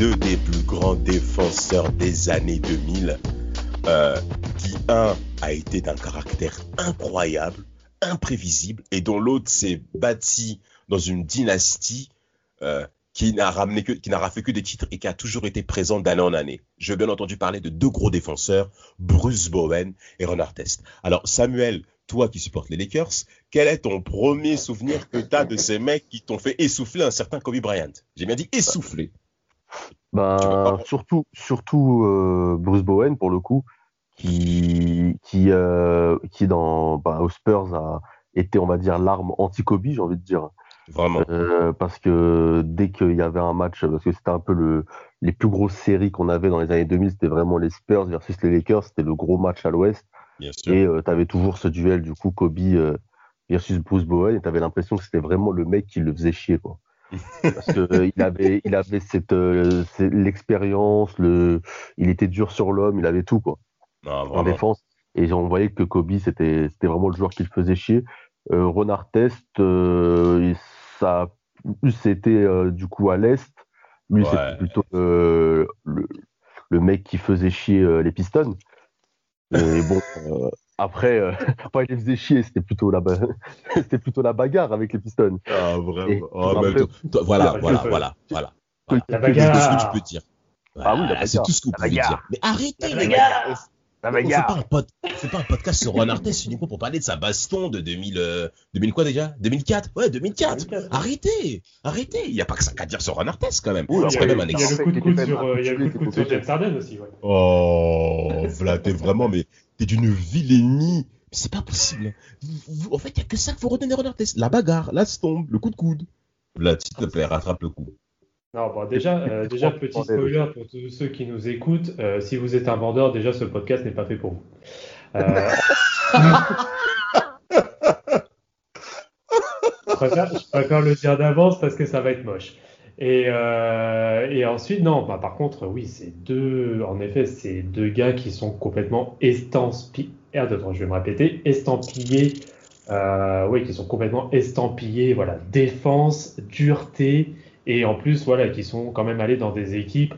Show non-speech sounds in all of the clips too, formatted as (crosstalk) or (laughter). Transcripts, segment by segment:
Deux des plus grands défenseurs des années 2000, euh, qui un a été d'un caractère incroyable, imprévisible, et dont l'autre s'est bâti dans une dynastie euh, qui n'a ramené que, que des titres et qui a toujours été présent d'année en année. Veux bien entendu parler de deux gros défenseurs, Bruce Bowen et Ron Artest. Alors Samuel, toi qui supportes les Lakers, quel est ton premier souvenir que tu as de ces mecs qui t'ont fait essouffler un certain Kobe Bryant? J'ai bien dit essouffler. Ben, surtout, surtout euh, Bruce Bowen pour le coup, qui, qui, euh, qui dans bah, aux Spurs a été, on va dire, l'arme anti-Kobe, j'ai envie de dire. Vraiment. Euh, parce que dès qu'il y avait un match, parce que c'était un peu le, les plus grosses séries qu'on avait dans les années 2000, c'était vraiment les Spurs versus les Lakers, c'était le gros match à l'Ouest. Et tu avais toujours ce duel, du coup, Kobe euh, versus Bruce Bowen, et tu avais l'impression que c'était vraiment le mec qui le faisait chier, quoi. Parce que euh, avait, il avait cette, euh, c'est- l'expérience, le, il était dur sur l'homme, il avait tout, quoi, en défense. Et on voyait que Kobe, c'était, c'était vraiment le joueur qui le faisait chier. Euh, Ron Artest, euh, ça, c'était du coup à l'est. Lui, Ouais. c'était plutôt le, le mec qui faisait chier les Pistons. Et bon, après, euh, (laughs) enfin, il les faisait chier, c'était plutôt la, ba- (laughs) c'était plutôt la bagarre avec les Pistons. Ah, vraiment. Et- Oh, après- mais toi- toi- voilà, (laughs) voilà, voilà, voilà. Que- La bagarre. C'est tout ce que tu peux dire. Ah oui, la Voilà, c'est bagarre. tout ce que vous La pouvez bagarre. dire. Mais arrêtez, La les bagarre. gars. La On fait bagarre. pas un, pod- on fait pas un podcast sur Ron Artest uniquement pour parler de sa baston de 2000, euh, 2000 quoi déjà? 2004 Ouais, 2004. 2004. Arrêtez, arrêtez. Il n'y a pas que ça qu'à dire sur Ron Artest quand même. C'est y quand a, même un il y a exemple. le coup de Il coude sur, euh, même il y a le coup de coude sur habitué, James Harden aussi. Ouais. Oh, Vlad, t'es vraiment, mais t'es d'une vilainie. C'est pas possible. Vous- vous- en fait, il n'y a que ça qu'il faut retenir Ron Artest. La bagarre, la stombe, le coup de coude. Vlad, s'il te plaît, rattrape le coup. Non, bon, déjà, euh, déjà petit spoiler pour tous ceux qui nous écoutent. euh, si vous êtes un vendeur, déjà ce podcast n'est pas fait pour vous. Euh, (laughs) je, préfère, je préfère le dire d'avance parce que ça va être moche. Et, et ensuite, non, bah, par contre, oui, c'est deux, en effet, c'est deux gars qui sont complètement estampillés. Attends, je vais me répéter, estampillés. oui, qui sont complètement estampillés. Voilà, défense, dureté. Et en plus, voilà, qui sont quand même allés dans des équipes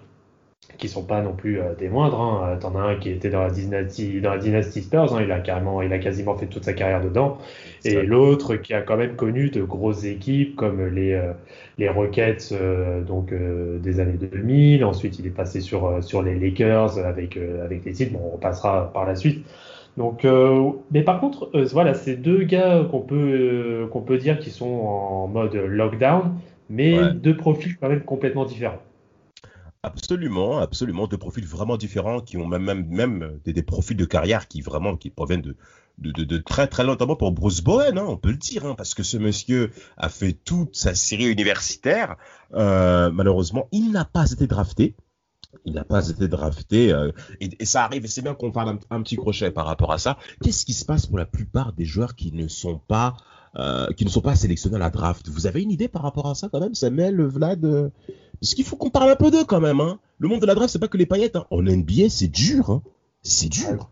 qui sont pas non plus euh, des moindres. Hein. Euh, T'en as un qui était dans la dynastie, dans la dynastie Spurs, hein. il a carrément, il a quasiment fait toute sa carrière dedans. Et l'autre qui a quand même connu de grosses équipes comme les, euh, les Rockets euh, donc, des années 2000. Ensuite, il est passé sur, sur les Lakers avec, avec les titres. Bon, on passera par la suite. Donc, mais par contre, voilà, c'est deux gars qu'on peut, qu'on peut dire qui sont en mode lockdown, mais Ouais. deux profils quand même complètement différents. Absolument, absolument, deux profils vraiment différents qui ont même, même, même des, des profils de carrière qui vraiment qui proviennent de, de, de, de très très longtemps pour Bruce Bowen, hein, on peut le dire, hein, parce que ce monsieur a fait toute sa série universitaire. Euh, malheureusement, il n'a pas été drafté. Il n'a pas été drafté euh, et, et ça arrive. Et c'est bien qu'on parle un, un petit crochet par rapport à ça. Qu'est-ce qui se passe pour la plupart des joueurs qui ne sont pas euh, qui ne sont pas sélectionnés à la draft Vous avez une idée par rapport à ça quand même, Samuel, Vlad euh, Parce qu'il faut qu'on parle un peu d'eux quand même. Hein. Le monde de la draft, c'est pas que les paillettes. Hein. En NBA, c'est dur. Hein. C'est dur.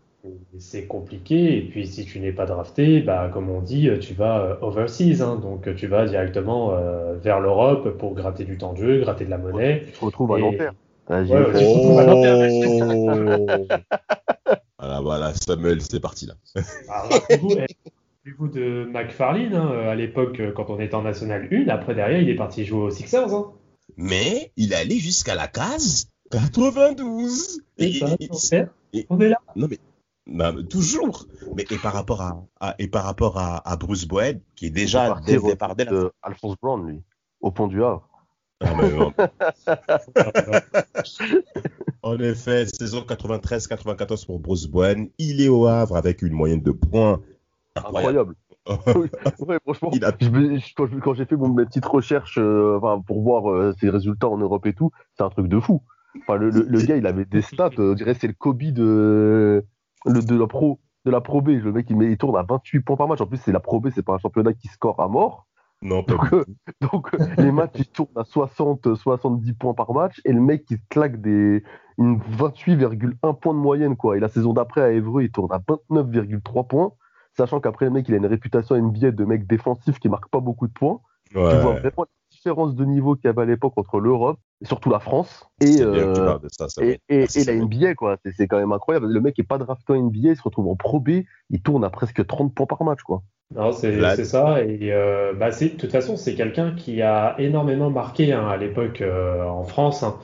C'est compliqué, et puis si tu n'es pas drafté, bah, comme on dit, tu vas euh, overseas, hein, donc tu vas directement euh, vers l'Europe pour gratter du temps de jeu, gratter de la monnaie. Tu te retrouves à Et- Nanterre. Ah, j'y Ouais, à Nanterre. voilà, voilà, Samuel, c'est parti là. Ah, Rappelez-vous de McFarlane, hein, à l'époque, euh, quand on était en National 1, après derrière, il est parti jouer aux Sixers. Hein. Mais il est allé jusqu'à la case 92. Et Et- ça, et- on est- et- on est là. Non mais toujours. Mais et par rapport à, à- et par rapport à, à Bruce Bowen, qui est déjà dès le au- départ dès la de Alphonse Brown, lui, au pont du Havre. Ah, mais non. (laughs) En effet, saison 93-94 pour Bruce Bowen. Il est au Havre avec une moyenne de points incroyable. (laughs) ouais, franchement, quand, j'ai fait mon, mes petites recherches euh, pour voir euh, ses résultats en Europe et tout, c'est un truc de fou. Enfin, le, le, gars, il avait des stats, euh, on dirait c'est le Kobe de, le, de la pro de la Pro B. Le mec, il, met, il tourne à 28 points par match. En plus, c'est la Pro B, c'est pas un championnat qui score à mort. Non, donc, (laughs) donc les matchs, ils tournent à 60, 70 points par match. Et le mec, il claque des, une 28,1 points de moyenne. Quoi. Et la saison d'après, à Évreux, il tourne à 29,3 points sachant qu'après le mec il a une réputation NBA de mec défensif qui marque pas beaucoup de points. Tu vois vraiment la différence de niveau qu'il y avait à l'époque entre l'Europe et surtout la France et, euh, et, la NBA quoi. C'est quand même incroyable. Le mec est pas drafté en NBA, il se retrouve en Pro B, il tourne à presque 30 points par match quoi. Non, c'est ça. Et euh, bah, de toute façon, c'est quelqu'un qui a énormément marqué hein, à l'époque euh, en France. Hein.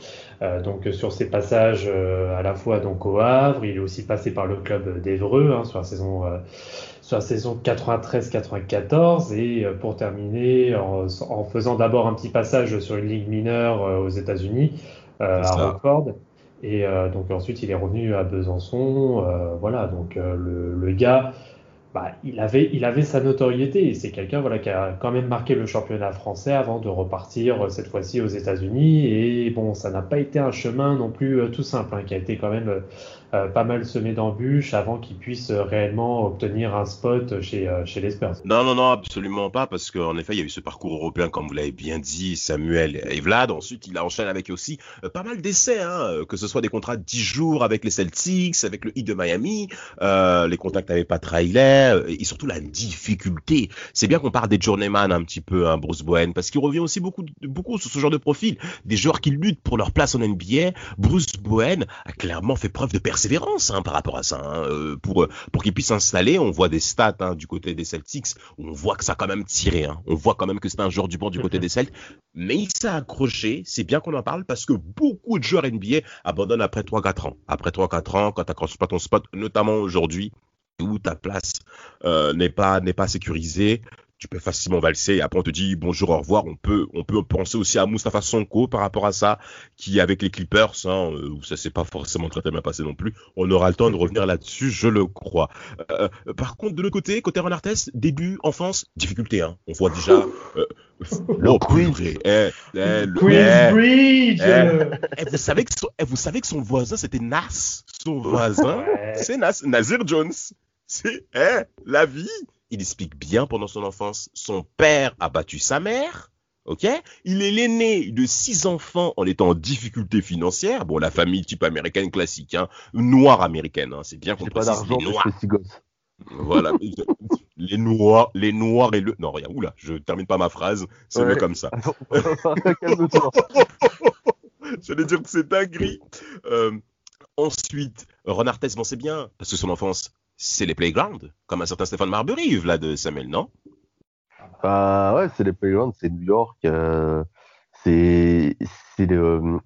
Euh, donc sur ses passages à la fois donc au Havre, il est aussi passé par le club d'Evreux hein, sur la saison sur la saison 93-94 et pour terminer en, en faisant d'abord un petit passage sur une ligue mineure aux États-Unis à Rockford. Et donc ensuite il est revenu à Besançon. voilà, donc le, le gars bah, il, avait, il avait sa notoriété et c'est quelqu'un voilà, qui a quand même marqué le championnat français avant de repartir euh, cette fois-ci aux États-Unis. Et bon, ça n'a pas été un chemin non plus euh, tout simple, hein, qui a été quand même euh, pas mal semé d'embûches avant qu'ils puissent euh, réellement obtenir un spot chez, euh, chez les Spurs. Non, non, non, absolument pas, parce qu'en effet, il y a eu ce parcours européen, comme vous l'avez bien dit, Samuel et Vlad. Ensuite, il a enchaîné avec aussi pas mal d'essais, hein, que ce soit des contrats de 10 jours avec les Celtics, avec le Heat de Miami, les contacts avec Pat Riley, et surtout la difficulté. C'est bien qu'on parle des journeyman un petit peu, hein, Bruce Bowen, parce qu'il revient aussi beaucoup, beaucoup sur ce genre de profil. Des joueurs qui luttent pour leur place en NBA. Bruce Bowen a clairement fait preuve de persévérance hein, par rapport à ça. Hein. Euh, pour euh, pour qu'il puisse s'installer, on voit des stats hein, du côté des Celtics, on voit que ça a quand même tiré. On voit quand même que c'est un joueur du banc du côté (laughs) des Celtics. Mais il s'est accroché, c'est bien qu'on en parle parce que beaucoup de joueurs NBA abandonnent après 3-4 ans. Après 3-4 ans, quand tu n'accroches pas ton spot, notamment aujourd'hui, où ta place euh, n'est pas n'est pas sécurisée, tu peux facilement valser. Et après, on te dit bonjour, au revoir. On peut, on peut penser aussi à Mustafa Sonko par rapport à ça, qui avec les Clippers, hein, euh, où ça s'est pas forcément très, très bien passé non plus. On aura le temps de revenir là-dessus, je le crois. Euh, par contre, de l'autre côté, côté Ron Artest, début, enfance, difficulté. Hein. On voit déjà. Euh, (laughs) le oh, eh, eh, Queensbridge. Eh, vous savez que son, vous savez que son voisin c'était Nas. Son voisin, c'est Nas, Nazir Jones. C'est la vie il explique bien pendant son enfance, son père a battu sa mère. Ok, il est l'aîné de six enfants en étant en difficulté financière. Bon, la famille type américaine classique, hein, noire américaine, hein, c'est bien qu'on précise pas les noirs. Voilà, (laughs) les noirs, les noirs et le. Non, rien. Oula, je termine pas ma phrase. C'est ouais. comme ça. (laughs) (laughs) J'allais dire que c'est dinguerie. Euh, ensuite, Ron Artest, bon, c'est bien parce que son enfance c'est les playgrounds, comme un certain Stéphane Marbury, là de Samuel, non? Bah ouais, c'est les playgrounds, c'est New York, euh, c'est le,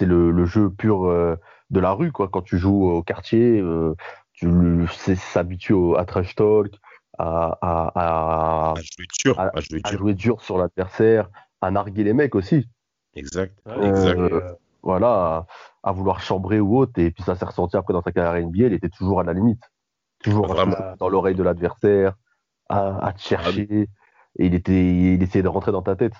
le, le, jeu pur euh, de la rue, quoi. Quand tu joues au quartier, euh, tu s'habitue à trash talk, à, à, à, jouer dur, à, jouer dur sur l'adversaire, à narguer les mecs aussi. Exact. exact. voilà, à, vouloir chambrer ou autre, et puis ça s'est ressenti après dans sa carrière NBA, il était toujours à la limite toujours Vraiment. dans l'oreille de l'adversaire, à, te chercher. Et il, était, il essayait de rentrer dans ta tête.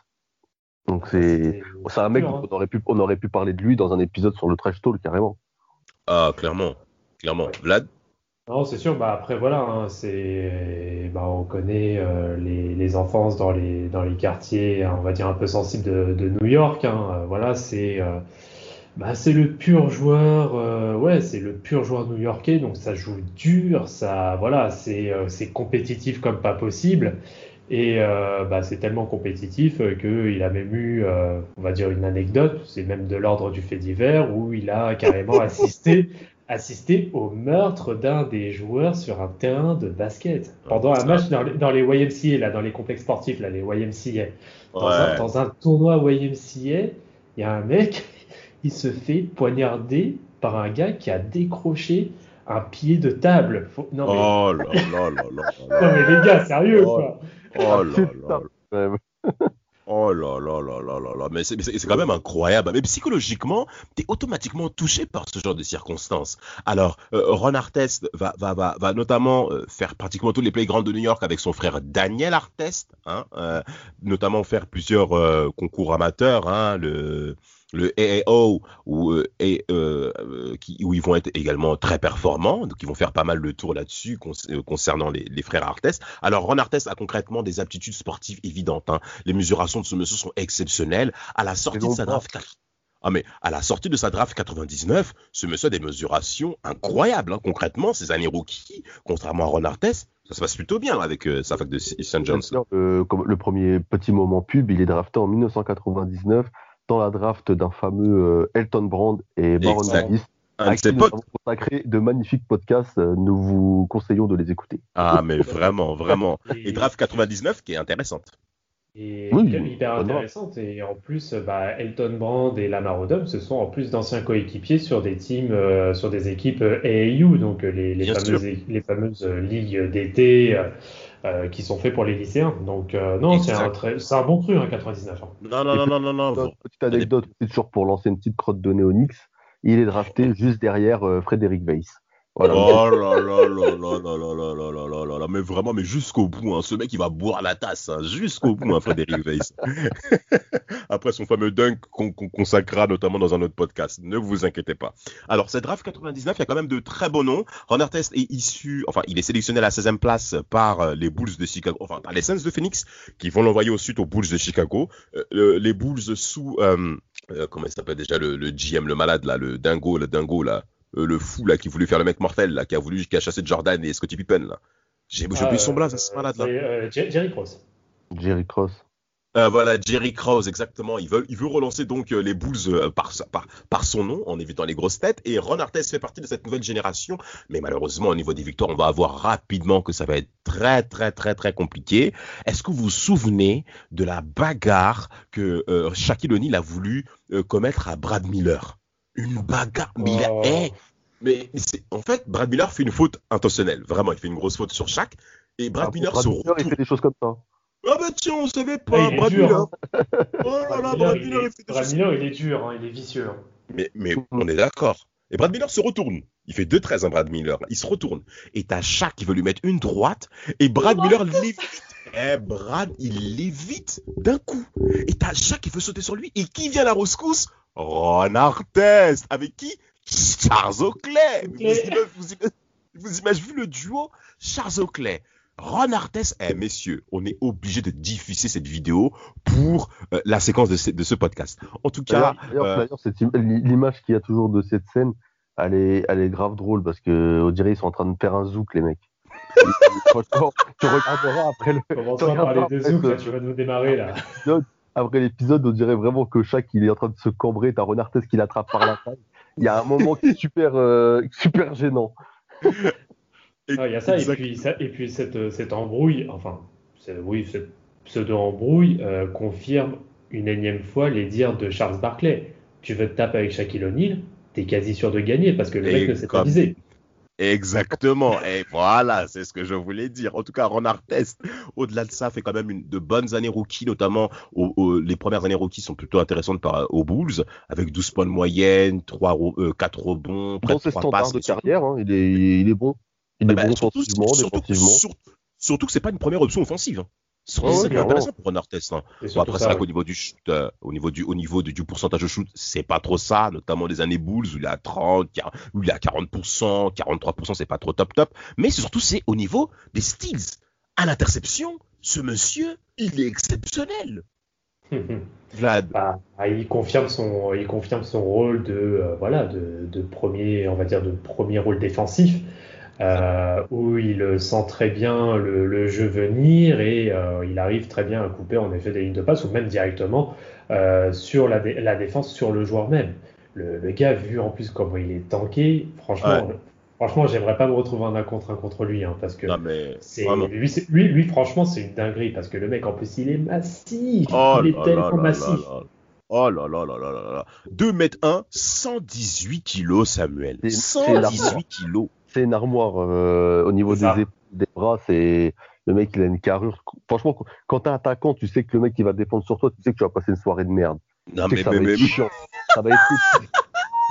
Donc c'est c'est un mec, hein. on, aurait pu, on aurait pu parler de lui dans un épisode sur le trash talk carrément. Ah, clairement. Clairement. Vlad Non, c'est sûr. Bah, après, voilà, hein, c'est, bah, on connaît euh, les, les, enfances dans les, dans les quartiers, on va dire, un peu sensibles de, de New York. Hein. Voilà, c'est. Euh, bah, c'est le pur joueur, euh, ouais, c'est le pur joueur new-yorkais, donc ça joue dur, ça, voilà, c'est euh, c'est compétitif comme pas possible, et euh, bah, c'est tellement compétitif qu'il a même eu, euh, on va dire une anecdote, c'est même de l'ordre du fait divers, où il a carrément (laughs) assisté assisté au meurtre d'un des joueurs sur un terrain de basket pendant un match dans les, dans les YMCA, là, dans les complexes sportifs, là, les YMCA. Dans, Ouais. un, dans un tournoi YMCA, il y a un mec il se fait poignarder par un gars qui a décroché un pied de table. Faut... Non, mais... Oh là là là là. là. (laughs) non mais les gars, sérieux Oh. quoi. Oh là là. Ouais. Oh là là là là là là, mais c'est quand même incroyable. Mais psychologiquement, tu es automatiquement touché par ce genre de circonstances. Alors, euh, Ron Artest va, va, va, va notamment euh, faire pratiquement tous les playgrounds de New York avec son frère Daniel Artest, hein, euh, notamment faire plusieurs concours amateurs, hein, le le AAO où, euh, et, euh, euh, qui, où ils vont être également très performants, donc ils vont faire pas mal le tour là-dessus concernant les, les, frères Artes. Alors Ron Artes a concrètement des aptitudes sportives évidentes. Hein. Les mesurations de ce monsieur sont exceptionnelles. À la sortie de sa draft, ah mais à la sortie de sa draft 99, ce monsieur a des mesurations incroyables. Hein. Concrètement, ces années rookies, contrairement à Ron Artes, ça se passe plutôt bien avec sa fac de St. John's. Le, le premier petit moment pub, il est drafté en 1999 dans la draft d'un fameux euh, Elton Brand et Baron Davis. À qui nous avons consacré de magnifiques podcasts. Euh, nous vous conseillons de les écouter. Ah, mais vraiment, vraiment. Et draft 99 qui est intéressante. Et oui, hyper intéressante. Et en plus, bah, Elton Brand et Lamar Odom, ce sont en plus d'anciens coéquipiers sur des teams, euh, sur des équipes AAU, donc les, les, fameuses, les fameuses, ligues d'été. Euh, qui sont faits pour les lycéens. Donc, euh, non, c'est un, un, bon cru, hein, 99 ans. Non, non, non, non, non, Petite anecdote, c'est toujours pour lancer une petite crotte de Néonix. Il est drafté juste derrière euh, Frédéric Weiss. Oh là là là là là là là là là là là mais vraiment, mais jusqu'au bout, hein, ce mec il va boire la tasse, hein, jusqu'au bout, hein, Frédéric Weiss. Après son fameux dunk qu'on consacrera notamment dans un autre podcast, ne vous inquiétez pas. Alors, cette draft 99, il y a quand même de très beaux noms. Ron Artest est issu, enfin, il est sélectionné à la 16e place par les Bulls de Chicago, enfin, par les Suns de Phoenix, qui vont l'envoyer au sud aux Bulls de Chicago. Euh, les Bulls sous, euh, euh, comment il s'appelle déjà, le, le, GM, le malade là, le dingo, le dingo là, euh, le fou là qui voulait faire le mec mortel là, qui a voulu qui a chassé Jordan et Scottie Pippen là. J'ai oublié ah, son blaze, ce malade là. Euh, Jerry Cross. Jerry Cross. Euh, voilà, Jerry Krause, exactement. Il veut, il veut relancer donc les Bulls par, par, par, son nom, en évitant les grosses têtes. Et Ron Artest fait partie de cette nouvelle génération. Mais malheureusement, au niveau des victoires, on va voir rapidement que ça va être très, très, très, très compliqué. Est-ce que vous vous souvenez de la bagarre que Shaquille O'Neal a voulu commettre à Brad Miller? Une bagarre. Mais, il a, oh. mais en fait, Brad Miller fait une faute intentionnelle. Vraiment, il fait une grosse faute sur chaque. Et Brad ah, Miller se retourne. Il fait des choses comme ça. Ah bah tiens, on savait pas, Brad Miller. Hein. oh là là, Brad Miller, il, fait des Brad Miller, il est dur, hein, il est vicieux. Hein. Mais, mais on est d'accord. Et Brad Miller se retourne. Il fait 2-13, hein, Brad Miller. Il se retourne. Et t'as Shaq qui veut lui mettre une droite. Et Brad Miller l'évite. Eh, Brad, il l'évite d'un coup. Et t'as Shaq qui veut sauter sur lui. Et qui vient à la rescousse Ron Artest. Avec qui? Charles Oakley. Vous, imaginez, vu le duo Charles Oakley. Ron Artest, eh messieurs, on est obligé de diffuser cette vidéo pour euh, la séquence de ce, podcast. En tout cas, euh, l'image qu'il y a toujours de cette scène, elle est, elle est grave drôle parce que on dirait ils sont en train de faire un zouk les mecs. tu regarderas après le. Comment tu parler de zouk, là, tu vas nous démarrer là après l'épisode, on dirait vraiment que chaque il est en train de se cambrer, t'as Renartes qui l'attrape par la taille. Il y a un moment qui est super, euh, super gênant. il y a ça et, puis, ça, et puis cette, cette embrouille, enfin, oui, cette pseudo-embrouille euh, confirme une énième fois les dires de Charles Barclay. Tu veux te taper avec Shaquille O'Neal, t'es quasi sûr de gagner parce que le mec ne s'est pas visé. Exactement. Et voilà, c'est ce que je voulais dire. En tout cas, Ron Artest, au-delà de ça, fait quand même une, de bonnes années rookies, notamment les premières années rookies sont plutôt intéressantes par, aux Bulls, avec 12 points de moyenne, 3, 4 euh, rebonds, près de 3 passes. de carrière, hein. il, est, il est bon. Il est bah, bon surtout, offensivement, surtout, surtout, que c'est pas une première option offensive. C'est intéressant pour un artiste. Hein. après, c'est vrai qu'au niveau du shoot, euh, au niveau du, au niveau du, pourcentage de shoot, c'est pas trop ça, notamment les années Bulls où il a 30, où il a 40%, 43%, c'est pas trop top top. Mais surtout, c'est au niveau des steals. À l'interception, ce monsieur, il est exceptionnel. (laughs) Vlad. Bah, il confirme son, il confirme son rôle de, euh, voilà, de, de, premier, on va dire, de premier rôle défensif. Euh, où il sent très bien le, jeu venir et euh, il arrive très bien à couper en effet des lignes de passe ou même directement euh, sur la, défense, sur le joueur même. Le, gars, vu en plus comment il est tanké, franchement, franchement j'aimerais pas me retrouver en un contre un contre lui hein, parce que lui, lui, franchement, c'est une dinguerie parce que le mec en plus il est massif, oh il est tellement massif. Oh là là là là là là. 2 mètres 1, 118 kilos, Samuel. 118 kilos c'est une armoire euh, au niveau des, des, bras. C'est Le mec, il a une carrure. Franchement, quand t'es attaquant, tu sais que le mec qui va défendre sur toi, tu sais que tu vas passer une soirée de merde. Non, Tu sais mais, que ça mais, va mais- être chiant. Ça va être. (laughs)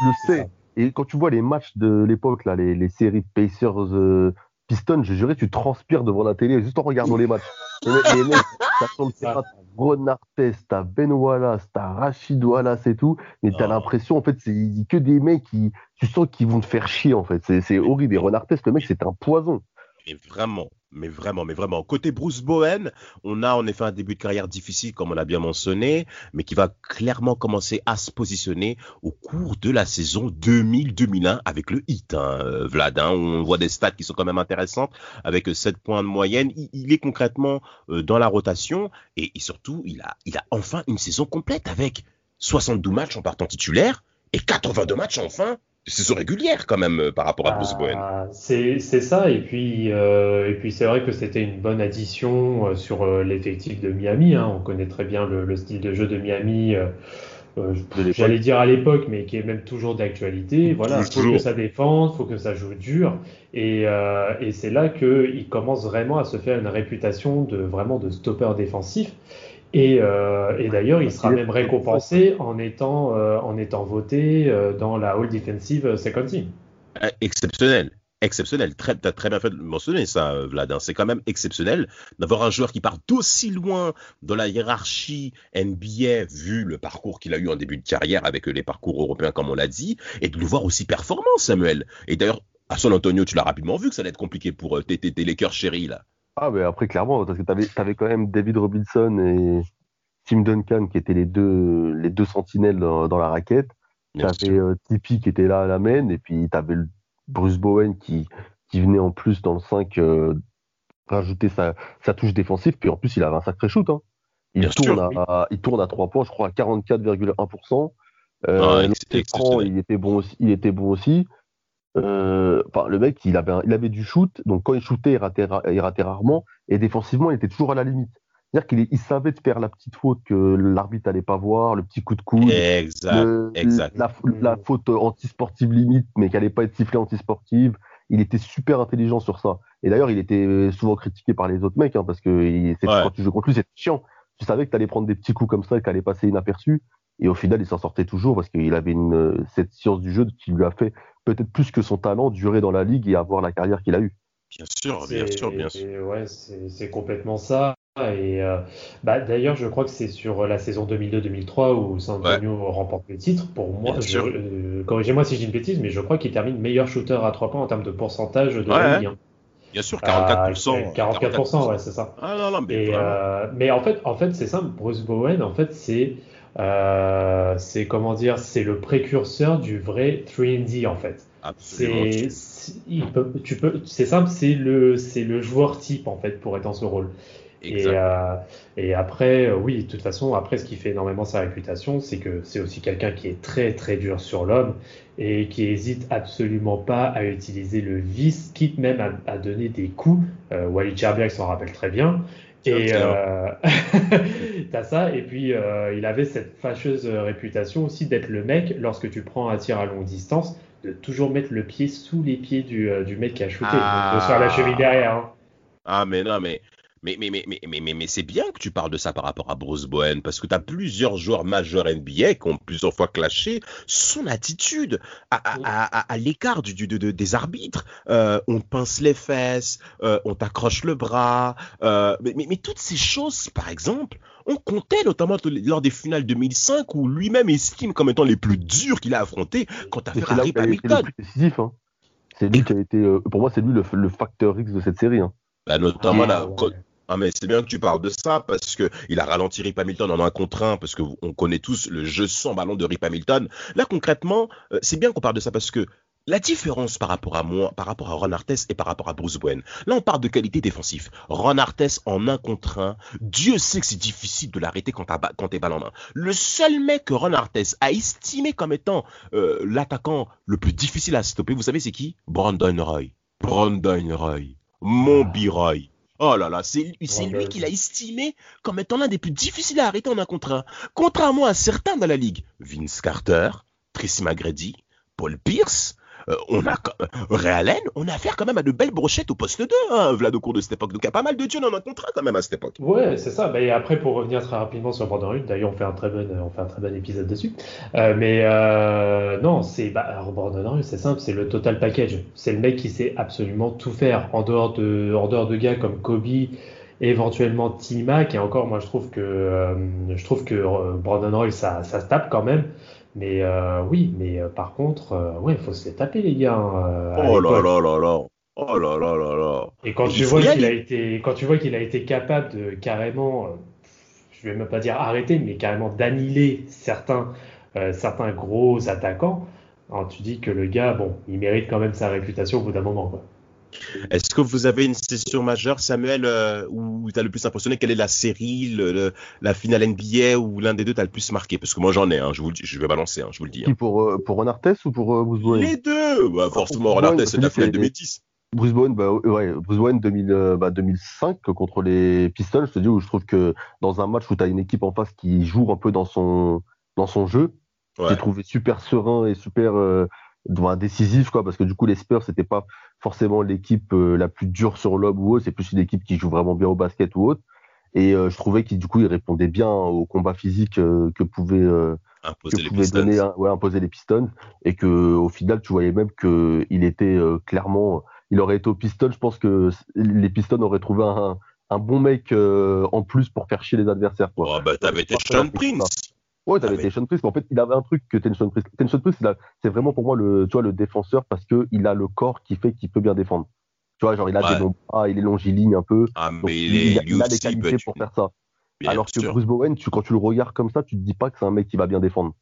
Je le sais. Et quand tu vois les matchs de l'époque, là, les, les séries de Pacers euh, Pistons, je jurais, tu transpires devant la télé juste en regardant les matchs. Les, les mecs, t'as t'as Ron Artest, t'as Ben Wallace, t'as Rachid Wallace et tout, mais t'as Oh. l'impression, en fait, c'est que des mecs qui, tu sens qu'ils vont te faire chier, en fait. C'est c'est horrible. Et Ron Artest, le mec, c'est un poison. Mais vraiment, mais vraiment, mais vraiment. Côté Bruce Bowen, on a en effet un début de carrière difficile, comme on l'a bien mentionné, mais qui va clairement commencer à se positionner au cours de la saison 2000-2001 avec le hit, hein, Vlad. hein. on voit des stats qui sont quand même intéressantes avec euh, 7 points de moyenne. Il, est concrètement euh, dans la rotation et, surtout, il a, il a enfin une saison complète avec 72 matchs en partant titulaire et 82 matchs enfin. Saison régulière quand même euh, par rapport à Bruce Bowen. Ah, c'est c'est ça, et puis, euh, et puis c'est vrai que c'était une bonne addition euh, sur euh, l'effectif de Miami. hein. On connaît très bien le, le style de jeu de Miami, euh, j'allais dire à l'époque, mais qui est même toujours d'actualité. Voilà, il faut Toujours. que ça défende, faut que ça joue dur, et, euh, et c'est là qu'il commence vraiment à se faire une réputation de vraiment de stopper défensif. Et, euh, et d'ailleurs, il sera Il même récompensé en étant, euh, en étant voté euh, dans la All Defensive Second Team. Euh, Exceptionnel. Exceptionnel. Très, t'as très bien fait de mentionner ça, euh, Vlad. C'est quand même exceptionnel d'avoir un joueur qui part d'aussi loin dans la hiérarchie NBA, vu le parcours qu'il a eu en début de carrière avec euh, les parcours européens, comme on l'a dit, et de le voir aussi performant, Samuel. Et d'ailleurs, à San Antonio, tu l'as rapidement vu que ça allait être compliqué pour euh, tes, tes, tes Lakers chéris, là. Ah, mais après, clairement, parce que t'avais avais quand même David Robinson et Tim Duncan qui étaient les deux, les deux sentinelles dans, dans la raquette. Sûr. euh, Tipeee qui était là à la main, et puis t'avais le Bruce Bowen qui, qui venait en plus dans le 5 euh, rajouter sa, sa touche défensive, puis en plus il avait un sacré shoot. Hein. Il, Bien tourne sûr, à, il tourne à 3 points, je crois à 44,1%. Euh, Ah, écran, il était bon aussi. Il était bon aussi. Euh, enfin, le mec, il avait, un- il avait du shoot, donc quand il shootait, il ratait, ra- il ratait rarement, et défensivement, il était toujours à la limite. C'est-à-dire qu'il est- il savait de faire la petite faute que l'arbitre allait pas voir, le petit coup de coude, Exact. le- exact. La, la faute antisportive limite, mais qui allait pas être sifflée antisportive. Il était super intelligent sur ça. Et d'ailleurs, il était souvent critiqué par les autres mecs, hein, parce que il- c'est- Ouais. quand tu joues contre lui, c'est chiant. Tu savais que tu allais prendre des petits coups comme ça et qu'allait passer inaperçu. Et au final, il s'en sortait toujours parce qu'il avait une, cette science du jeu qui lui a fait peut-être plus que son talent durer dans la ligue et avoir la carrière qu'il a eue. Bien sûr, bien sûr, bien sûr. Ouais, c'est complètement ça. Et euh, bah, d'ailleurs, je crois que c'est sur la saison 2002-2003 où San Antonio remporte le titre. Pour moi, euh, corrigez-moi si j'ai une bêtise, mais je crois qu'il termine meilleur shooter à 3 points en termes de pourcentage de Ouais, la ligue. hein. Bien sûr, Ah, 44%. c'est 44%, ouais, c'est ça. Ah non, non, mais Et, vraiment. euh, mais en fait, en fait, c'est simple. Bruce Bowen, en fait, c'est euh, c'est comment dire, c'est le précurseur du vrai 3D en fait. Absolument. C'est c'est- il peut- tu peux, c'est simple, c'est le c'est le joueur type en fait pour être dans ce rôle. Et, Exact. euh, et après, euh, oui, de toute façon, après, ce qui fait énormément sa réputation, c'est que c'est aussi quelqu'un qui est très, très dur sur l'homme et qui hésite absolument pas à utiliser le vice, quitte même à, à donner des coups. Euh, Wally Cherbiak s'en rappelle très bien. Et euh, (laughs) t'as ça. Et puis, euh, il avait cette fâcheuse réputation aussi d'être le mec, lorsque tu prends un tir à longue distance, de toujours mettre le pied sous les pieds du, euh, du mec qui a shooté. Ah. De se faire la cheville derrière. hein. Ah, mais non, mais. Mais, mais, mais, mais, mais, mais, c'est bien que tu parles de ça par rapport à Bruce Bowen, parce que tu as plusieurs joueurs majeurs NBA qui ont plusieurs fois clashé son attitude à, à, à, à- à l'écart du, du, de- de- des arbitres. Euh, on te pince les fesses, euh, on t'accroche le bras, euh, mais, mais, mais toutes ces choses, par exemple, on comptait notamment lors des finales 2005 où lui-même estime comme étant les plus durs qu'il a affrontés quand tu as Et fait c'est là où Rip Hamilton. hein. C'est lui qui a été, pour moi, c'est lui le, le facteur X de cette série. hein. Bah, notamment Ah, là, ouais. Ah mais c'est bien que tu parles de ça parce que il a ralenti Rip Hamilton en un contre un parce que on connaît tous le jeu sans ballon de Rip Hamilton. Là concrètement, euh, c'est bien qu'on parle de ça parce que la différence par rapport à moi, par rapport à Ron Artest et par rapport à Bruce Bowen. Là, on parle de qualité défensive. Ron Artest en un contre un, Dieu sait que c'est difficile de l'arrêter quand t'es balle en main. Le seul mec que Ron Artest a estimé comme étant euh, l'attaquant le plus difficile à stopper, vous savez c'est qui? Brandon Roy. Brandon Roy. Mon Ah. Oh là là, c'est lui, qui l'a estimé comme étant l'un des plus difficiles à arrêter en un contre un. Contrairement à certains dans la ligue. Vince Carter, Tracy McGrady, Paul Pierce, euh, on a Realen, on a affaire quand même à de belles brochettes au poste 2, hein, de cette époque. Donc il y a pas mal de dieux dans notre contrat quand même à cette époque. Ouais, c'est ça. Bah, et après, pour revenir très rapidement sur Brandon d'ailleurs, on fait un très bon, on fait un très bon épisode dessus. Euh, mais euh, non, c'est bah, Brandon c'est simple, c'est le total package. C'est le mec qui sait absolument tout faire en dehors de, en dehors de gars comme Kobe éventuellement T-Mac. Et encore, moi, je trouve que, euh, je trouve que euh, Brandon Roy, ça, ça se tape quand même. Mais euh, oui, mais par contre, ouais, il faut se les taper, les gars. Hein, oh là là là là. Oh là là là là. Et quand tu vois qu'il a été, quand tu vois qu'il a été capable de carrément, je vais même pas dire arrêter, mais carrément d'annihiler certains, certains gros attaquants, alors, tu dis que le gars, bon, il mérite quand même sa réputation au bout d'un moment, quoi. Est-ce que vous avez une session majeure, Samuel, euh, où tu as le plus impressionné? Quelle est la série, la finale NBA où l'un des deux t'a le plus marqué? Parce que moi j'en ai, hein, je, vous, je vais balancer, hein, je vous le dis. Qui, hein. pour, euh, pour Ron Artest ou pour euh, Bruce Bowen Les deux bah, Forcément, Ron Artest, c'est la finale 2010. Bruce Bowen, bah, ouais, Bruce Bowen 2000, bah, 2005 contre les Pistons, je te dis, où je trouve que dans un match où tu as une équipe en face qui joue un peu dans son, dans son jeu, j'ai trouvé super serein et super décisif quoi parce que du coup les Spurs c'était pas forcément l'équipe euh, la plus dure sur l'homme ou autre c'est plus une équipe qui joue vraiment bien au basket ou autre. Et euh, je trouvais qu'il du coup il répondait bien au combat physique euh, que pouvait imposer, que les donner ouais, imposer les Pistons. Et que au final tu voyais même que il était clairement il aurait été au Pistons. Je pense que les Pistons auraient trouvé un, un bon mec en plus pour faire chier les adversaires quoi. Oh bah t'avais été Sean Prince Ouais, t'avais ah, Tension Priest, mais en fait, il avait un truc que Tension Priest. Tension Priest, c'est vraiment pour moi le, tu vois, le défenseur parce qu'il a le corps qui fait qu'il peut bien défendre. Tu vois, genre, il a des longs bras, il est longiligne un peu. Ah, mais il, a, il, a, des qualités pour faire ça. Alors que Bruce Bowen, tu, quand tu le regardes comme ça, tu te dis pas que c'est un mec qui va bien défendre.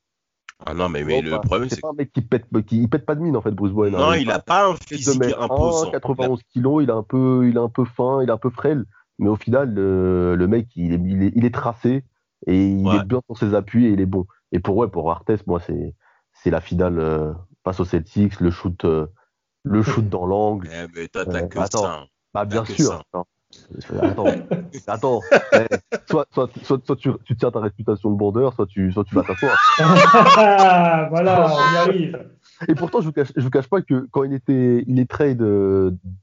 Ah non, mais, mais le problème, c'est. C'est pas un mec qui pète, qui, pète pas de mine, en fait, Bruce Bowen. Hein. Non, il a pas un physique imposant. 91 kilos, il est un peu, il est un peu fin, il est un peu frêle. Mais au final, le, le mec, il est, il est, il est tracé et il est bien sur ses appuis et il est bon. Et pour, ouais, pour Artest, moi, c'est, c'est la finale euh, face aux Celtics, le shoot, euh, le shoot dans l'angle. (laughs) Eh, mais t'as, t'as euh, que attends, ça. Bah, bien sûr. Attends, attends. (laughs) soit, soit, soit, soit tu, tu, tiens ta réputation de bondeur, soit tu, soit tu vas t'asseoir. (laughs) voilà, on y arrive. Et pourtant, je vous cache, je vous cache pas que quand il était, il est trade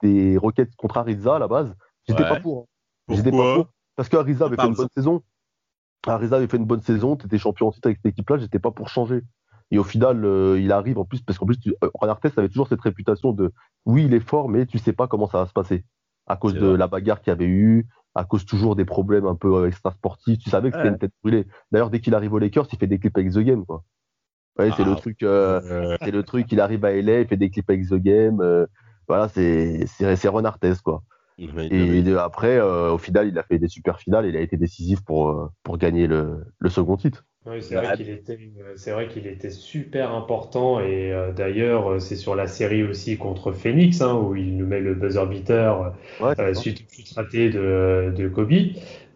des Rockets contre Ariza à la base, j'étais pas pour. Hein. J'étais pas pour. Parce que Ariza avait fait une bonne saison. Ariza avait fait une bonne saison, tu étais champion en titre avec cette équipe-là, j'étais pas pour changer. Et au final, euh, il arrive en plus, parce qu'en plus, tu, euh, Artest avait toujours cette réputation de oui, il est fort, mais tu sais pas comment ça va se passer. À cause de la bagarre qu'il y avait eu, à cause toujours des problèmes un peu euh, extra-sportifs. Tu savais que c'était une tête brûlée. D'ailleurs, dès qu'il arrive aux Lakers, il fait des clips avec The Game, quoi. Ouais, c'est le ah. truc, c'est le truc, il arrive à LA, il fait des clips avec The Game. voilà, c'est, c'est, Ron Artest, quoi. Et après, euh, au final, il a fait des super finales. Il a été décisif pour, euh, pour gagner le, le second titre. Oui, c'est vrai qu'il était, super important. Et euh, d'ailleurs, c'est sur la série aussi contre Phoenix, hein, où il nous met le buzzer beater suite au raté de, de Kobe.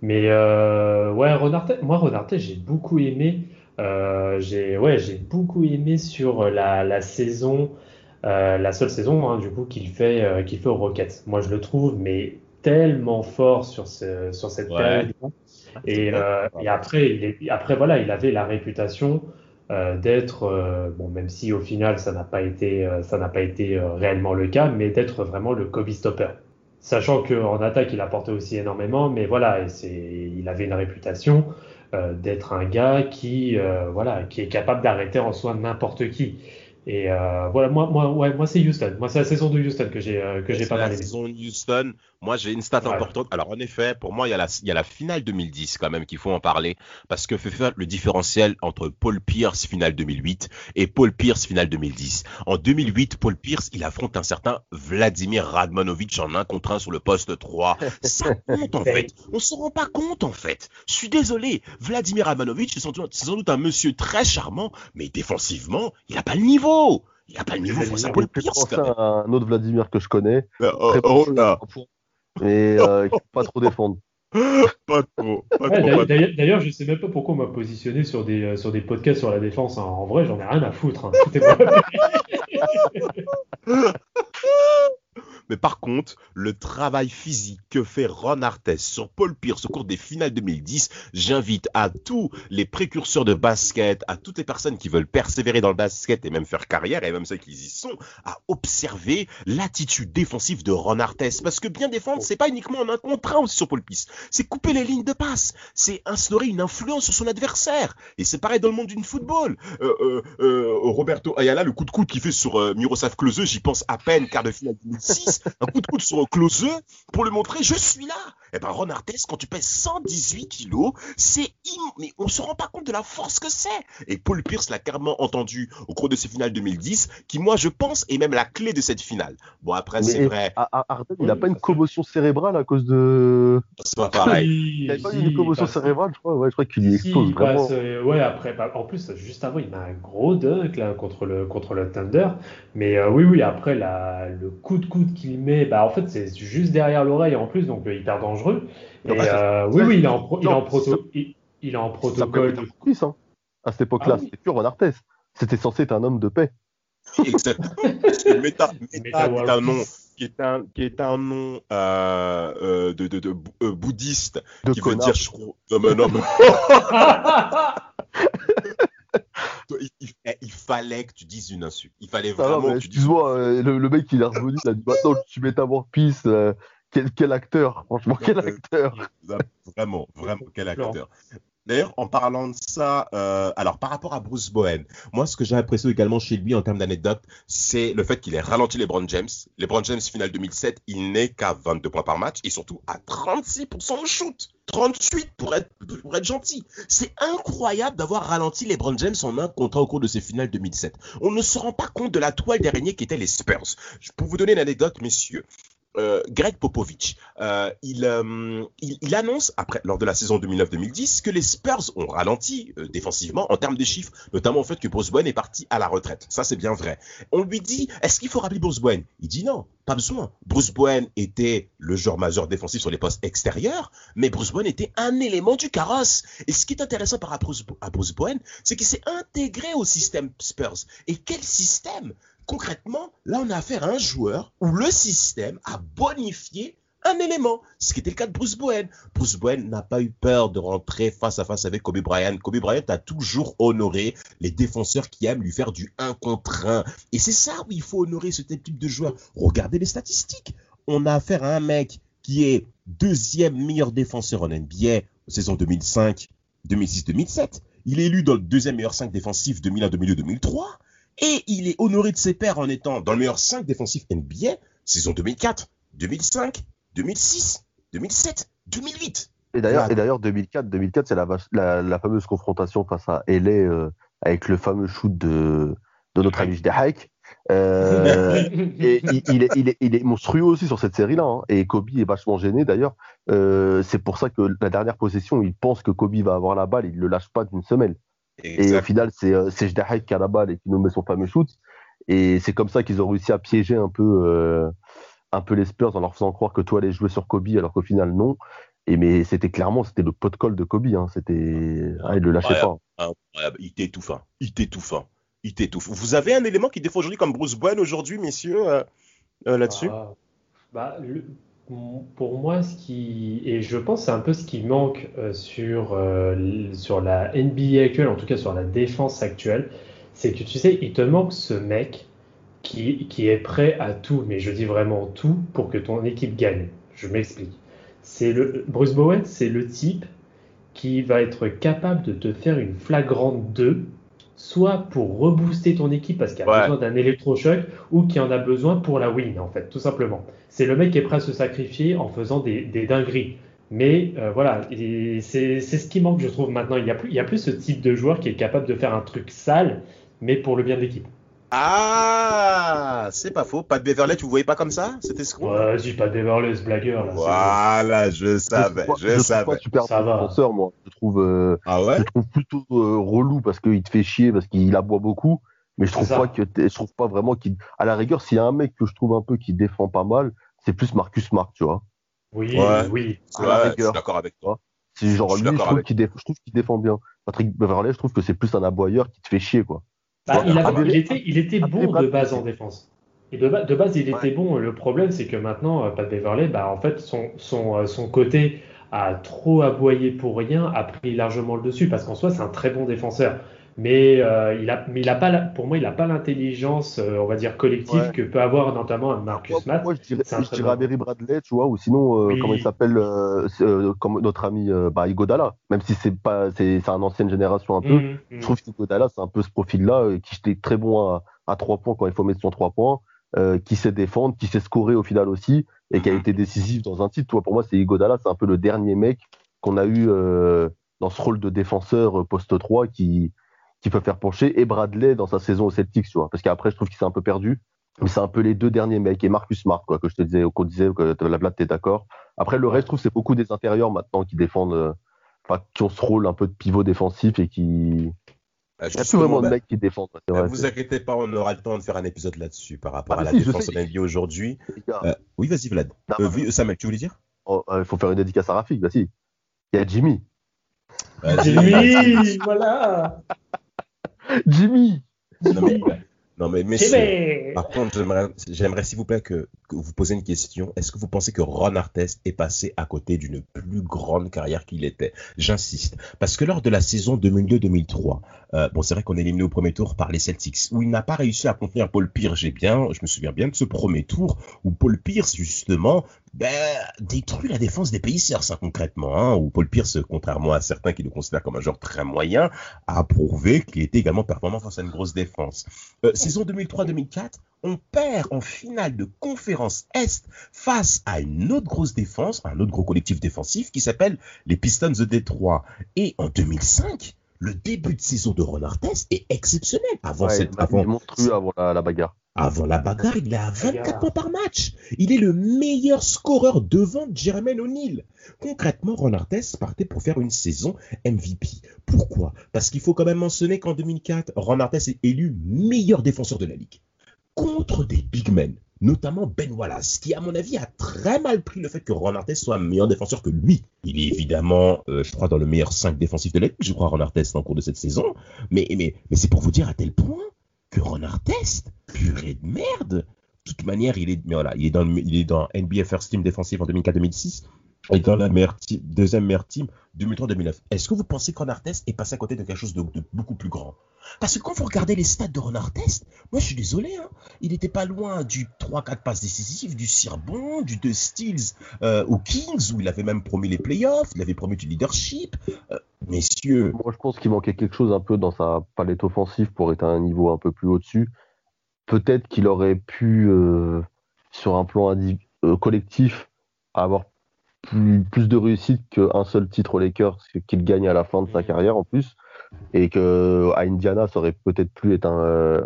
Mais ouais, Renarte, moi, Renarte, j'ai beaucoup aimé. j'ai, ouais, j'ai beaucoup aimé sur la, la saison. Euh, la seule saison hein, du coup qu'il fait euh, qu'il fait aux Rockets. Moi je le trouve mais tellement fort sur ce, sur cette période. Et, euh, et, après il est, après voilà il avait la réputation euh, d'être bon même si au final ça n'a pas été ça n'a pas été réellement le cas mais d'être vraiment le Kobe stopper. Sachant qu'en attaque il apportait aussi énormément mais voilà c'est il avait une réputation d'être un gars qui voilà qui est capable d'arrêter en soi n'importe qui. Et euh, voilà, moi, moi, ouais, moi c'est Houston. Moi, c'est la saison de Houston que j'ai euh, que j'ai pas mal aimé. La saison de Houston. Moi, j'ai une stat importante. Alors, en effet, pour moi, il y a la, il y a la finale 2010 quand même qu'il faut en parler parce que fait faire le différentiel entre Paul Pierce finale 2008 et Paul Pierce finale 2010. En 2008, Paul Pierce, il affronte un certain Vladimir Radmanovic en un contre un sur le poste 3. Ça (laughs) compte en fait. On s'en rend pas compte en fait. Je suis désolé. Vladimir Radmanovic, c'est sans, doute un monsieur très charmant, mais défensivement, il a pas le niveau. Il a pas le niveau à Paul Pierce. un autre Vladimir que je connais. Euh, oh, oh là. Mais euh, il ne faut pas trop défendre. (laughs) pas trop. D'ailleurs, je sais même pas pourquoi on m'a positionné sur des, euh, sur des podcasts sur la défense. Hein. En vrai, j'en ai rien à foutre. Hein. (laughs) Mais par contre, le travail physique que fait Ron Artest sur Paul Pierce au cours des finales 2010, j'invite à tous les précurseurs de basket, à toutes les personnes qui veulent persévérer dans le basket et même faire carrière, et même ceux qui y sont, à observer l'attitude défensive de Ron Artest. Parce que bien défendre, c'est pas uniquement un contrat aussi sur Paul Pierce. C'est couper les lignes de passe. C'est instaurer une influence sur son adversaire. Et c'est pareil dans le monde du football. Euh, euh, euh, Roberto Ayala, le coup de coude qu'il fait sur euh, Miroslav Klose, j'y pense à peine, quart de finale 2006. un coup de coude sur Klose pour lui montrer, je suis là. Et eh ben, Ron Artest, quand tu pèses 118 kilos, c'est im... mais on se rend pas compte de la force que c'est. Et Paul Pierce l'a carrément entendu au cours de ces finales 2010, qui, moi, je pense, est même la clé de cette finale. Bon, après, c'est vrai. Arden, il n'a pas une commotion cérébrale à cause de. C'est pas pareil. Il n'a pas une commotion cérébrale, je crois. Ouais, je crois qu'il y explose vraiment. ouais, après, bah, en plus, juste avant, il met un gros dunk là, contre, le, contre le Thunder. Mais euh, oui, oui, après, la, le coup de coude qu'il met, bah, en fait, c'est juste derrière l'oreille en plus, donc euh, hyper dangereux. Et, euh, oui, oui, il est en, pro, il est en, proto, il, il est en protocole. De... Plus, hein. À cette époque-là, ah, oui. c'était. C'était censé être un homme de paix. (laughs) Exactement. (laughs) Un nom qui est un, qui est un nom euh, euh, de, de, de euh, bouddhiste de qui connard. veut dire je crois. Non, mais non, mais... (laughs) il, il, il, fallait que tu dises une insulte. Il fallait Ah vraiment non, que tu dises. excuse-moi, euh, le, le, mec il est revenu, il a dit maintenant que tu mets ta War Peace, euh, quel, quel, acteur, franchement, quel acteur? (laughs) Vraiment, vraiment, quel acteur. D'ailleurs, en parlant de ça, euh, alors par rapport à Bruce Bowen, moi ce que j'ai apprécié également chez lui en termes d'anecdote, c'est le fait qu'il ait ralenti les James. Les Brown James finale 2007, il n'est qu'à 22 points par match et surtout à 36% de shoot. 38 pour être, pour être gentil. C'est incroyable d'avoir ralenti les Brown James en un contrat au cours de ces finales 2007. On ne se rend pas compte de la toile d'araignée qui étaient les Spurs. Pour vous donner une anecdote, messieurs, euh, Greg Popovich, euh, il, euh, il, il, annonce, après, lors de la saison 2009-2010, que les Spurs ont ralenti défensivement en termes de chiffres, notamment au fait que Bruce Bowen est parti à la retraite. Ça, c'est bien vrai. On lui dit, est-ce qu'il faut rappeler Bruce Bowen Il dit non, pas besoin. Bruce Bowen était le joueur majeur défensif sur les postes extérieurs, mais Bruce Bowen était un élément du carrosse. Et ce qui est intéressant par rapport à Bruce Bowen, c'est qu'il s'est intégré au système Spurs. Et quel système? Concrètement, là, on a affaire à un joueur où le système a bonifié un élément, ce qui était le cas de Bruce Bowen. Bruce Bowen n'a pas eu peur de rentrer face à face avec Kobe Bryant. Kobe Bryant a toujours honoré les défenseurs qui aiment lui faire du 1 contre 1. Et c'est ça où il faut honorer ce type de joueur. Regardez les statistiques. On a affaire à un mec qui est deuxième meilleur défenseur en NBA saison 2005, 2006-2007. Il est élu dans le deuxième meilleur 5 défensif 2001-2002-2003. Et il est honoré de ses pairs en étant dans le meilleur 5 défensif NBA, saison 2004, 2005, 2006, 2007, 2008. Et d'ailleurs, et d'ailleurs 2004, 2004, c'est la, la, la, fameuse confrontation face à LA euh, avec le fameux shoot de, de notre ami Jdehak. Euh, (laughs) et il, il, est, il, est, il, est, monstrueux aussi sur cette série-là. Hein. Et Kobe est vachement gêné d'ailleurs. Euh, c'est pour ça que la dernière possession, il pense que Kobe va avoir la balle, il ne le lâche pas d'une semelle. Exact. Et au final, c'est euh, Jdahek qui a la balle et qui nous met son fameux shoot. Et c'est comme ça qu'ils ont réussi à piéger un peu, euh, un peu les Spurs en leur faisant croire que toi allais jouer sur Kobe alors qu'au final, non. Et mais c'était clairement, c'était le pot de colle de Kobe. Hein. C'était, ah, il le lâchait pas. Incroyable. Il t'étouffe. Hein. Il t'étouffe. Hein. Il t'étouffe. Vous avez un élément qui défend aujourd'hui comme Bruce Bowen aujourd'hui, messieurs, euh, là-dessus? Ah, bah, le pour moi, ce qui et je pense c'est un peu ce qui manque euh, sur euh, sur la NBA actuelle, en tout cas sur la défense actuelle, c'est que tu sais, il te manque ce mec qui qui est prêt à tout, mais je dis vraiment tout pour que ton équipe gagne. Je m'explique. C'est le Bruce Bowen, c'est le type qui va être capable de te faire une flagrante 2 soit pour rebooster ton équipe parce qu'il a ouais. besoin d'un électrochoc ou qui en a besoin pour la win en fait, tout simplement. C'est le mec qui est prêt à se sacrifier en faisant des, des dingueries. Mais euh, voilà, c'est ce qui manque, je trouve, maintenant. Il n'y a, plus, il y a plus ce type de joueur qui est capable de faire un truc sale, mais pour le bien de l'équipe. Ah, c'est pas faux. Pat Beverley, tu vous voyez pas comme ça C'était ce Ouais, j'ai pas Beverley, ce blagueur. Là, voilà, je savais, je, je savais. Pas super ça défenseur, moi? Je trouve, euh, ah ouais? je trouve plutôt euh, relou parce qu'il te fait chier, parce qu'il aboie beaucoup. Mais je trouve pas que, je trouve pas vraiment qu'il, à la rigueur, s'il y a un mec que je trouve un peu qui défend pas mal, c'est plus Marcus Smart, tu vois. Oui, ouais. oui. À la rigueur. Je suis d'accord avec toi. C'est genre lui, je trouve qu'il déf... qu défend bien. Patrick Beverley, je trouve que c'est plus un aboyeur qui te fait chier, quoi. Bah, il, a, il, était, il était bon de base en défense. Et de, base, il était bon. Le problème, c'est que maintenant, Pat Beverley, bah, en fait, son, son, son côté à trop aboyer pour rien a pris largement le dessus parce qu'en soi, c'est un très bon défenseur mais euh, il a, mais il a pas, pour moi, il n'a pas l'intelligence, euh, on va dire collective que peut avoir notamment un Marcus Matt. Moi, je dirais, je dirais Bradley, tu vois, ou sinon, euh, comment il s'appelle, comme notre ami bah, Igodala, même si c'est pas, c'est, un ancienne génération un peu. Mmh, mmh. Je trouve qu'Igodala, c'est un peu ce profil-là, qui était très bon à, à 3 points quand il faut mettre son 3 points, qui sait défendre, qui sait scorer au final aussi, et qui a mmh. été décisif dans un titre. Tu vois, pour moi, c'est Igodala, c'est un peu le dernier mec qu'on a eu dans ce rôle de défenseur poste 3 qui qui peut faire pencher, et Bradley dans sa saison au Celtics, tu vois. Parce qu'après, je trouve qu'il s'est un peu perdu. Mais c'est un peu les deux derniers mecs. Et Marcus Smart, quoi, que je te disais, qu'on disait, que la blague, t'es d'accord. Après, le reste, je trouve, c'est beaucoup des intérieurs maintenant qui défendent, euh, enfin, qui ont ce rôle un peu de pivot défensif et qui. Il n'y a plus vraiment de bah, mecs qui défendent. Ne vous inquiétez pas, on aura le temps de faire un épisode là-dessus par rapport ah, à la défense de NBA aujourd'hui. Euh, oui, vas-y, Vlad. Euh, Samuel, tu voulais dire? Oh, Il faut faire une dédicace à Rafik, bah si. Il y a Jimmy. Jimmy, voilà (laughs) Jimmy non mais, messieurs, par contre, j'aimerais s'il vous plaît que, vous posiez une question. Est-ce que vous pensez que Ron Artest est passé à côté d'une plus grande carrière qu'il était? J'insiste. Parce que lors de la saison 2002-2003, euh, bon, c'est vrai qu'on est éliminé au premier tour par les Celtics, où il n'a pas réussi à contenir Paul Pierce. J'ai bien, je me souviens bien de ce premier tour où Paul Pierce, justement, ben, détruit la défense des Pacers, hein, concrètement, hein, où Paul Pierce, contrairement à certains qui le considèrent comme un joueur très moyen, a prouvé qu'il était également performant face à une grosse défense. Euh, saison 2003-2004, on perd en finale de conférence Est face à une autre grosse défense, un autre gros collectif défensif qui s'appelle les Pistons de Détroit. Et en 2005, le début de saison de Ron Artest est exceptionnel. Avant cette, avant, avant la bagarre. Avant la bagarre, il est à 24 points par match. Il est le meilleur scoreur devant Jermaine O'Neal. Concrètement, Ron Artest partait pour faire une saison MVP. Pourquoi? Parce qu'il faut quand même mentionner qu'en 2004, Ron Artest est élu meilleur défenseur de la ligue. Contre des big men, notamment Ben Wallace, qui à mon avis a très mal pris le fait que Ron Artest soit un meilleur défenseur que lui. Il est évidemment, euh, je crois, dans le meilleur 5 défensif de la ligue, je crois, Ron Artest en cours de cette saison. Mais, mais, mais c'est pour vous dire à tel point que Ron Artest, purée de merde. De toute manière, il est, mais voilà, il est dans, il est dans NBA First Team défensif en 2004-2006 et dans la deuxième meilleure team 2003-2009. Est-ce que vous pensez que Artest est passé à côté de quelque chose de, beaucoup plus grand? Parce que quand vous regardez les stats de Ron Artest, moi je suis désolé, hein, il n'était pas loin du 3-4 passes décisives, du Cirbon, du 2 steals euh, aux Kings, où il avait même promis les playoffs, il avait promis du leadership. Euh, messieurs. Moi je pense qu'il manquait quelque chose un peu dans sa palette offensive pour être à un niveau un peu plus au-dessus peut-être qu'il aurait pu, euh, sur un plan euh, collectif, avoir plus, de réussite qu'un seul titre aux Lakers qu'il gagne à la fin de sa carrière en plus. Et que à Indiana, ça aurait peut-être pu être un. Euh,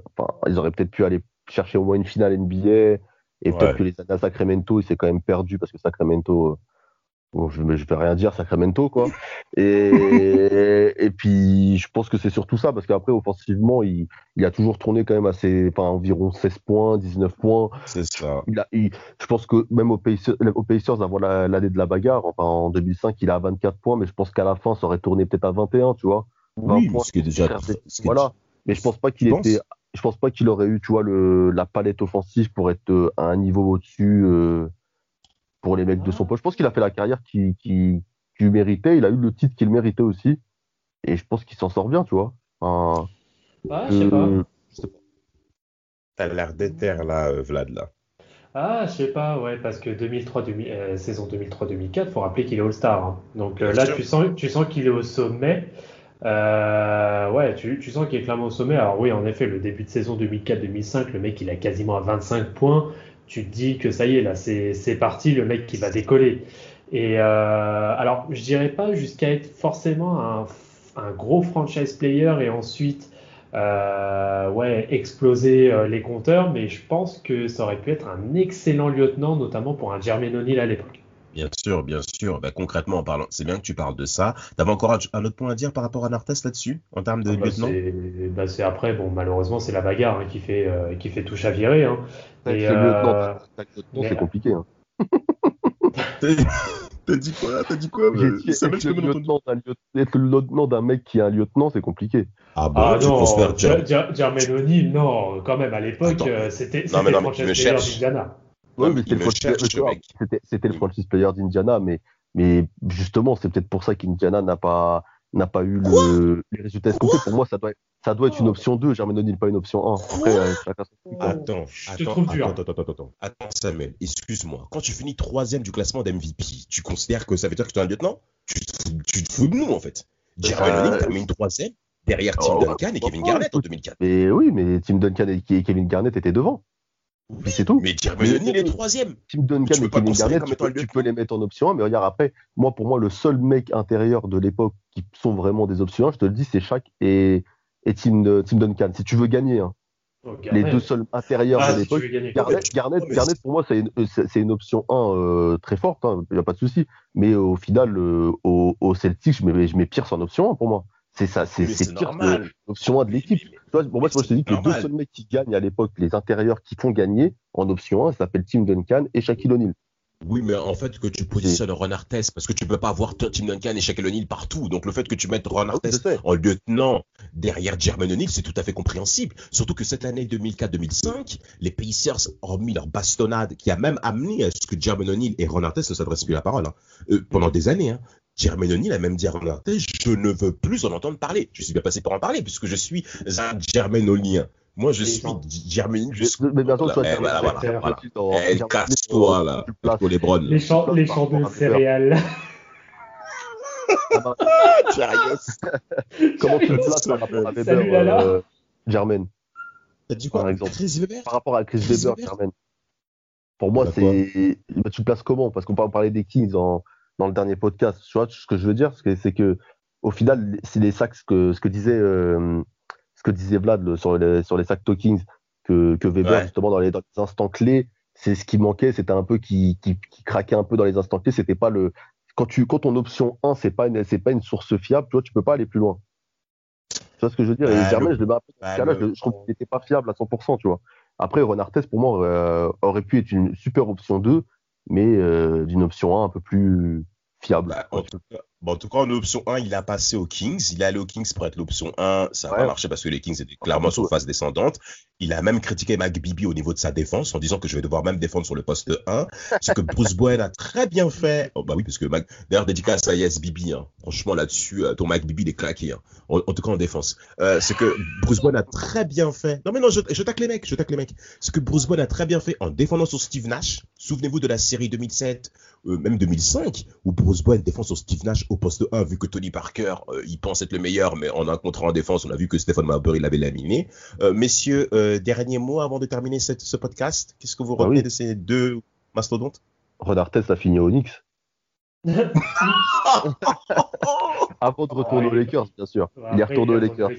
ils auraient peut-être pu aller chercher au moins une finale NBA. Et peut-être que les années à Sacramento, il s'est quand même perdu parce que Sacramento, Bon, je ne vais rien dire, Sacramento, quoi. (laughs) Et, et puis, je pense que c'est surtout ça, parce qu'après, offensivement, il, il, a toujours tourné quand même assez, enfin, environ 16 points, 19 points. C'est ça. Il a, je pense que même au Pacers, avant l'année de la bagarre, enfin, en 2005, il a 24 points, mais je pense qu'à la fin, ça aurait tourné peut-être à 21, tu vois. Oui, ce qui est déjà. voilà. Mais je pense pas qu'il était, je pense pas qu'il aurait eu, tu vois, le, la palette offensive pour être euh, à un niveau au-dessus. Euh, pour les mecs de son poste. Je pense qu'il a fait la carrière qu'il qui, qui méritait. Il a eu le titre qu'il méritait aussi. Et je pense qu'il s'en sort bien, tu vois. Enfin, ah, je sais pas. T'as l'air d'éther là, euh, Vlad, là. Ah, je sais pas, ouais, parce que 2003, euh, saison 2003-2004, faut rappeler qu'il est All-Star. Hein. Donc euh, là, tu sens, tu sens qu'il est au sommet. ouais, tu, tu sens qu'il est clairement au sommet. Alors oui, en effet, le début de saison 2004-2005, le mec, il a quasiment à 25 points tu te dis que ça y est, là, c'est parti, le mec qui va décoller. Et euh, alors, je dirais pas jusqu'à être forcément un, gros franchise player et ensuite euh, ouais, exploser euh, les compteurs, mais je pense que ça aurait pu être un excellent lieutenant, notamment pour un Jermaine O'Neal à l'époque. Bien sûr, bien sûr. Bah, concrètement, en parlant, c'est bien que tu parles de ça. T'avais encore un, autre point à dire par rapport à Nartes là-dessus, en termes de ah bah, lieutenant? bah, C'est après, bon, malheureusement, c'est la bagarre hein, qui, fait, euh, qui fait tout chavirer. Hein. Euh, c'est compliqué. Hein. (laughs) T'as dit quoi T'as dit quoi? Euh, être le lieutenant d'un lieu- être le lieutenant d'un mec qui est un lieutenant, c'est compliqué. Ah bon, Ah tu Jer- Jer- Jermaine O'Neal, non, quand même, à l'époque, euh, c'était Non, mais Oui, mais c'était le, me franchise- player d'Indiana, mais, mais justement, c'est peut-être pour ça qu'Indiana n'a pas, n'a pas eu le, les résultats escomptés. Pour moi, ça doit, être- ça doit être une option 2, Jermaine O'Neal, pas une option 1. Après, euh. Attends, Je te attends, trouve dur. attends, attends, attends, attends, attends, Samuel, excuse-moi. Quand tu finis troisième du classement d'MVP, tu considères que ça veut dire que tu es un lieutenant? Tu te, fous, tu te fous de nous, en fait. Euh, O'Neal, t'as mis une troisième derrière Tim oh, ouais, Duncan et Kevin ouais, Garnett en écoute. 2004. Mais oui, mais Tim Duncan et Kevin Garnett étaient devant. Oui, c'est tout. Mais Jeremy Mais- O'Neal est troisième. Tim Duncan Tu peux et considérer Garnett, tu peux, tu les mettre en option 1, mais regarde, après, moi, pour moi, le seul mec intérieur de l'époque qui sont vraiment des options 1, je te le dis, c'est Shaq et, et Tim, euh, Tim Duncan. Si tu veux gagner, hein, Oh, les deux seuls intérieurs Ah, de si l'époque, gagner. Garnett, Garnett, Garnett, pour moi, c'est une, euh, une option 1 euh, très forte, il n'y a pas de souci. Mais au final, euh, au, au Celtics, je mets, je mets Pierce en option 1 pour moi. C'est ça, c'est normal. euh, l'option 1 de l'équipe. Pour moi, je te dis que les deux seuls mecs qui gagnent à l'époque, les intérieurs qui font gagner en option 1, ça s'appelle Tim Duncan et Shaquille O'Neal. Oui, mais en fait, que tu positionnes Ron Artest, parce que tu peux pas avoir Tim Duncan et Shaquille O'Neal partout. Donc, le fait que tu mettes Ron Ah oui, Artest en lieutenant derrière Jermaine O'Neal, c'est tout à fait compréhensible. Surtout que cette année 2004-2005, les Pacers ont mis leur bastonnade qui a même amené à ce que Jermaine O'Neal et Ron Artest ne s'adressent plus la parole. hein. Euh, pendant des années, hein. Jermaine O'Neal a même dit à je ne veux plus en entendre parler. Je suis bien passé pour en parler, puisque je suis un Jermaine O'Neal. Moi, je suis non. Jermaine Mais- jusqu'au mais bien sûr, toi, tu voilà, voilà, Eh, casse-toi, là, pour les Browns. Les champs, de céréales. (laughs) Ah (laughs) Comment tu le places par rapport à Weber, Salut, Lala. euh, Germaine T'as dit quoi? Par exemple. Chris Weber? Par rapport à Chris Chris Weber, Germaine Pour moi, Bah, c'est. Bah, tu le places comment? Parce qu'on parlait des Kings en- dans le dernier podcast. Tu vois, ce que je veux dire, c'est que, au final, c'est les sacs, ce que, ce que disait, euh, ce que disait Vlad le- sur, les, sur les sacs Talkings, que, que Weber, Ouais. justement, dans les, dans les instants clés, c'est ce qui manquait. C'était un peu qui, qui, qui craquait un peu dans les instants clés. C'était pas le. Quand, tu, quand ton option 1, c'est pas, une, pas une source fiable, tu vois, tu peux pas aller plus loin. Tu vois ce que je veux dire? Et Bah, Germain, le- je le mets un peu bah, cas-là, le- je, je trouve qu'il n'était pas fiable à 100%, tu vois. Après, Ron Artest, pour moi, euh, aurait pu être une super option 2, mais euh, d'une option 1 un peu plus fiable. Bah, en, tout cas, bon, en tout cas, en option 1, il a passé aux Kings. Il est allé aux Kings pour être l'option 1. Ça n'a Ouais. pas marché parce que les Kings étaient clairement sur phase descendante. Il a même critiqué McBibi au niveau de sa défense en disant que je vais devoir même défendre sur le poste 1. Ce que Bruce (laughs) Bowen a très bien fait. Oh, bah oui, parce que Mac... d'ailleurs, dédicace à Yes Bibi. Hein. Franchement, là-dessus, euh, ton McBibi, il est claqué. Hein. En, en tout cas, en défense. Euh, ce que Bruce Bowen a très bien fait. Non, mais non, je, je tacle les mecs. Je tacle les mecs. Ce que Bruce Bowen a très bien fait en défendant sur Steve Nash. Souvenez-vous de la série 2007, euh, même 2005, où Bruce Bowen défend sur Steve Nash au poste 1, vu que Tony Parker, euh, il pense être le meilleur, mais en un contrat en défense, on a vu que Stephen Marbury l'avait laminé. Euh, messieurs, euh, dernier mot avant de terminer cette- ce podcast. Qu'est-ce que vous Ah retenez oui. de ces deux mastodontes? Ron Artest a fini au Knicks. (laughs) (laughs) Avant de retourner Ah, aux Lakers, bien sûr. Il est retourné aux Lakers.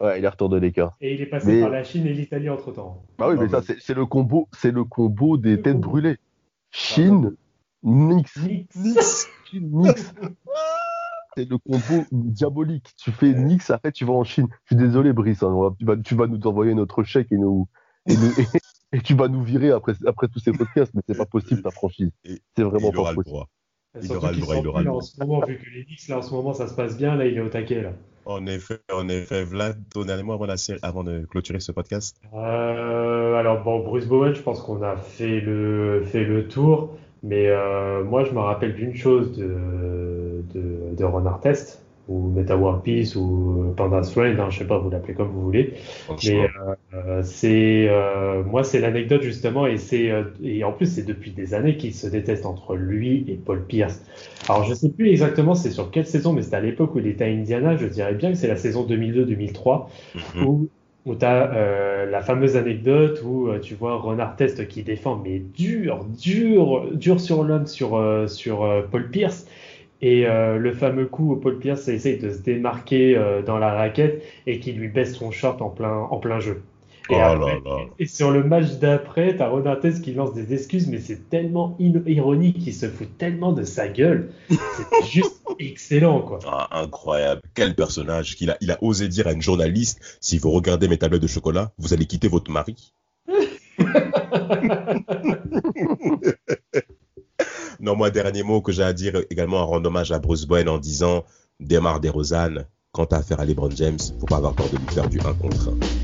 Ouais, il est retourné aux Lakers. Et il est passé Mais- par la Chine et l'Italie entre temps. Bah oui, Ah mais ça, bah. c'est c'est le combo, c'est le combo des Le têtes combo. brûlées. Chine, Nix. Chine, Knicks. (laughs) C'est le combo diabolique. Tu fais Knicks, après tu vas en Chine. Je suis désolé, Brice. hein, va- tu, vas, tu vas nous envoyer notre chèque et, nous, et, nous- et tu vas nous virer après, après tous ces podcasts. Mais c'est pas possible, ta franchise. C'est vraiment Il pas aura le possible. droit. Il aura le droit, il aura le droit. en ce moment, vu que les Knicks, là, en ce moment, ça se passe bien, là, il est au taquet, là. En effet, en effet, Vlad, ton dernier mot avant, la série, avant de clôturer ce podcast? Euh, alors bon, Bruce Bowen, je pense qu'on a fait le, fait le tour, mais euh, moi je me rappelle d'une chose de, de, de Ron Artest, ou Meta War Peace, ou Panda's Friend, hein, je sais pas, vous l'appelez comme vous voulez, mais euh, euh, c'est euh, moi c'est l'anecdote justement, et c'est euh, et en plus c'est depuis des années qu'ils se détestent entre lui et Paul Pierce. Alors je sais plus exactement c'est sur quelle saison, mais c'était à l'époque où il était à Indiana, je dirais bien que c'est la saison 2002-2003 Mhm. où, où tu as la fameuse anecdote où euh, tu vois Ron Artest qui défend, mais dur, dur, dur sur l'homme sur, euh, sur euh, Paul Pierce. Et euh, le fameux coup où Paul Pierce essaye de se démarquer euh, dans la raquette et qui lui baisse son short en plein, en plein jeu. Et, Oh après- là là. et sur le match d'après, tu as Ron Artest qui lance des excuses, mais c'est tellement ironique, il se fout tellement de sa gueule. C'est (laughs) juste excellent, quoi. Ah, incroyable. Quel personnage. qu'il a, il a osé dire à une journaliste si vous regardez mes tablettes de chocolat, vous allez quitter votre mari. (laughs) non, moi, dernier mot que j'ai à dire également à rendre hommage à Bruce Bowen en disant démarre des Rosanne, quand t'as affaire à LeBron James, faut pas avoir peur de lui faire du 1 contre 1.